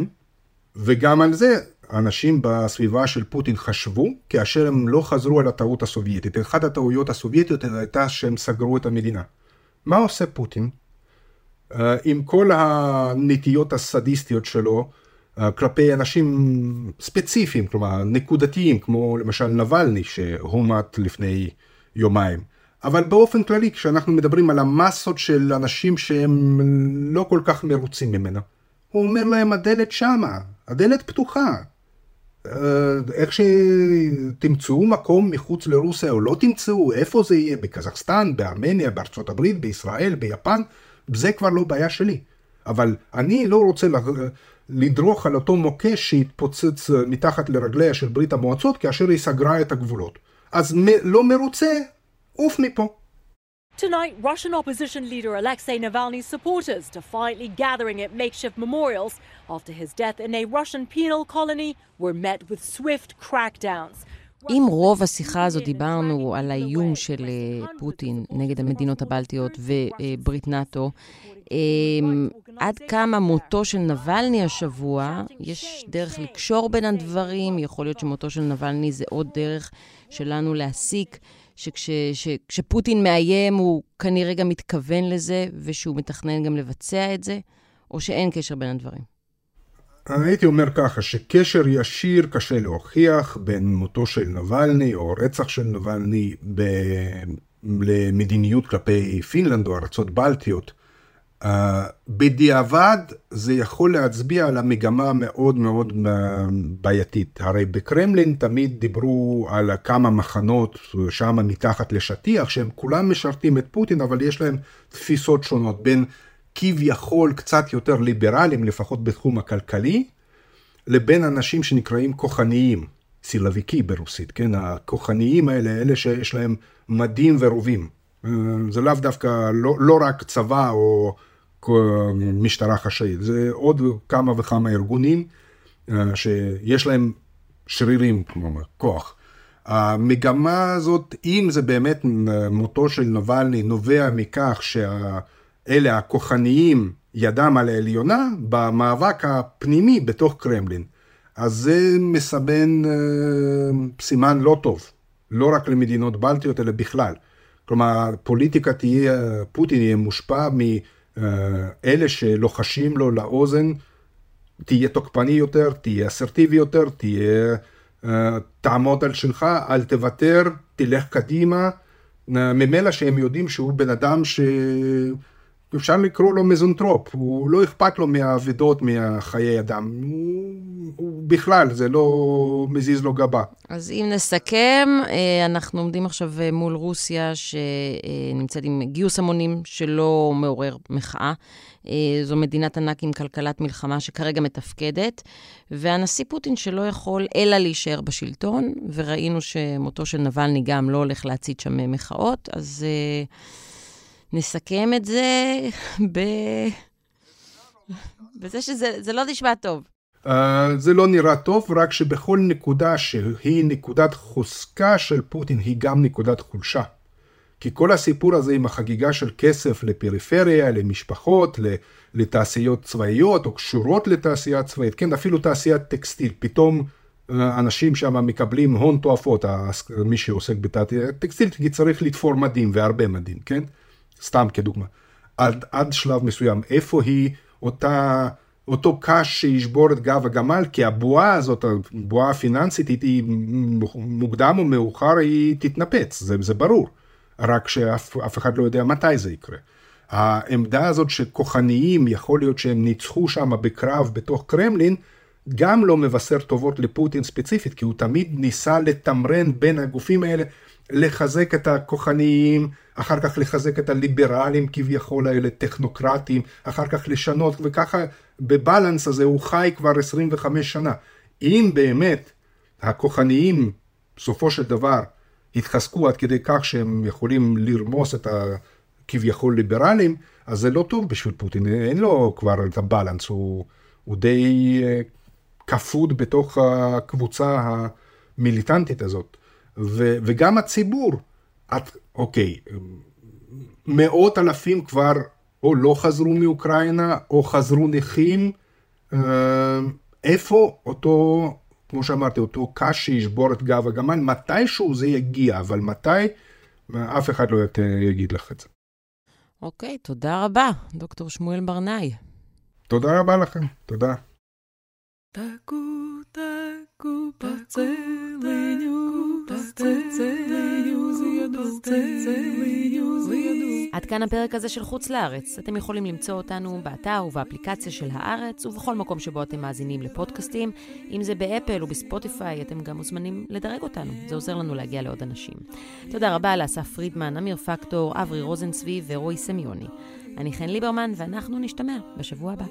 וגם על זה אנשים בסביבה של פוטין חשבו, כאשר הם לא חזרו על הטעות הסובייטית. אחת הטעויות הסובייטיות הייתה שהם סגרו את המדינה. מה עושה פוטין? Uh, עם כל הנטיות הסדיסטיות שלו uh, כלפי אנשים ספציפיים, כלומר נקודתיים, כמו למשל נבלני שהומת לפני יומיים. אבל באופן כללי, כשאנחנו מדברים על המסות של אנשים שהם לא כל כך מרוצים ממנה, הוא אומר להם הדלת שמה, הדלת פתוחה. אה, איך שתמצאו מקום מחוץ לרוסיה או לא תמצאו, איפה זה יהיה, בקזחסטן, בארמניה, בארצות הברית, בישראל, ביפן, זה כבר לא בעיה שלי. אבל אני לא רוצה לדרוך על אותו מוקש שהתפוצץ מתחת לרגליה של ברית המועצות כאשר היא סגרה את הגבולות. אז לא מרוצה, עוף מפה. Tonight, Russian opposition leader Alexei Navalny's supporters defiantly gathering at makeshift memorials after his death in a Russian penal colony were met with swift crackdowns. אם רוב השיחה הזאת דיברנו על האיום של אה, פוטין נגד המדינות הבלטיות וברית נאט"ו, אמ, עד כמה מותו של נבלני השבוע, יש דרך לקשור בין הדברים, יכול להיות שמותו של נבלני זה עוד דרך שלנו להסיק שכשפוטין מאיים הוא כנראה גם מתכוון לזה ושהוא מתכנן גם לבצע את זה, או שאין קשר בין הדברים. הייתי אומר ככה, שקשר ישיר קשה להוכיח בין מותו של נבלני או רצח של נבלני ב... למדיניות כלפי פינלנד או ארצות בלטיות. Uh, בדיעבד זה יכול להצביע על המגמה מאוד מאוד בעייתית. הרי בקרמלין תמיד דיברו על כמה מחנות שם מתחת לשטיח, שהם כולם משרתים את פוטין, אבל יש להם תפיסות שונות בין כביכול קצת יותר ליברליים, לפחות בתחום הכלכלי, לבין אנשים שנקראים כוחניים, סילביקי ברוסית, כן? הכוחניים האלה, אלה שיש להם מדים ורובים. אה, זה לאו דווקא, לא, לא רק צבא או משטרה חשאית, זה עוד כמה וכמה ארגונים אה, שיש להם שרירים, כלומר, כוח. המגמה הזאת, אם זה באמת מותו של נבלני נובע מכך שה... אלה הכוחניים ידם על העליונה במאבק הפנימי בתוך קרמלין. אז זה מסמן אה, סימן לא טוב, לא רק למדינות בלטיות אלא בכלל. כלומר, פוליטיקה תהיה, פוטין יהיה מושפע מאלה שלוחשים לו לאוזן, תהיה תוקפני יותר, תהיה אסרטיבי יותר, תהיה, אה, תעמוד על שלך, אל תוותר, תלך קדימה, ממילא שהם יודעים שהוא בן אדם ש... אפשר לקרוא לו מזונטרופ, הוא לא אכפת לו מהאבדות, מהחיי אדם, הוא, הוא בכלל, זה לא מזיז לו גבה. אז אם נסכם, אה, אנחנו עומדים עכשיו אה, מול רוסיה שנמצאת עם גיוס המונים שלא מעורר מחאה. אה, זו מדינת ענק עם כלכלת מלחמה שכרגע מתפקדת, והנשיא פוטין שלא יכול אלא להישאר בשלטון, וראינו שמותו של נבלני גם לא הולך להצית שם מחאות, אז... נסכם את זה ב... בזה שזה לא נשמע טוב. Uh, זה לא נראה טוב, רק שבכל נקודה שהיא נקודת חוזקה של פוטין, היא גם נקודת חולשה. כי כל הסיפור הזה עם החגיגה של כסף לפריפריה, למשפחות, לתעשיות צבאיות, או קשורות לתעשייה צבאית, כן, אפילו תעשיית טקסטיל, פתאום אה, אנשים שם מקבלים הון תועפות, מי שעוסק בתעשיית טקסטיל, כי צריך לתפור מדים, והרבה מדים, כן? סתם כדוגמה, עד, עד שלב מסוים, איפה היא אותה, אותו קש שישבור את גב הגמל, כי הבועה הזאת, הבועה הפיננסית, היא מוקדם או מאוחר היא תתנפץ, זה, זה ברור, רק שאף אחד לא יודע מתי זה יקרה. העמדה הזאת שכוחניים, יכול להיות שהם ניצחו שם בקרב בתוך קרמלין, גם לא מבשר טובות לפוטין ספציפית, כי הוא תמיד ניסה לתמרן בין הגופים האלה, לחזק את הכוחניים, אחר כך לחזק את הליברלים כביכול האלה, טכנוקרטים, אחר כך לשנות, וככה בבלנס הזה הוא חי כבר 25 שנה. אם באמת הכוחניים, בסופו של דבר, התחזקו עד כדי כך שהם יכולים לרמוס את הכביכול ליברלים, אז זה לא טוב בשביל פוטין, אין לו כבר את הבלנס, הוא, הוא די אה, כפוד בתוך הקבוצה המיליטנטית הזאת. ו, וגם הציבור, את, אוקיי, מאות אלפים כבר או לא חזרו מאוקראינה, או חזרו נכים, אה, איפה אותו, כמו שאמרתי, אותו קש שישבור את גב הגמל, מתישהו זה יגיע, אבל מתי, אף אחד לא יגיד לך את זה. אוקיי, תודה רבה, דוקטור שמואל ברנאי. תודה רבה לכם, תודה. עד כאן הפרק הזה של חוץ לארץ. אתם יכולים למצוא אותנו באתר ובאפליקציה של הארץ, ובכל מקום שבו אתם מאזינים לפודקאסטים. אם זה באפל או בספוטיפיי, אתם גם מוזמנים לדרג אותנו. זה עוזר לנו להגיע לעוד אנשים. תודה רבה לאסף פרידמן, אמיר פקטור, אברי רוזנצבי ורועי סמיוני. אני חן ליברמן, ואנחנו נשתמע בשבוע הבא.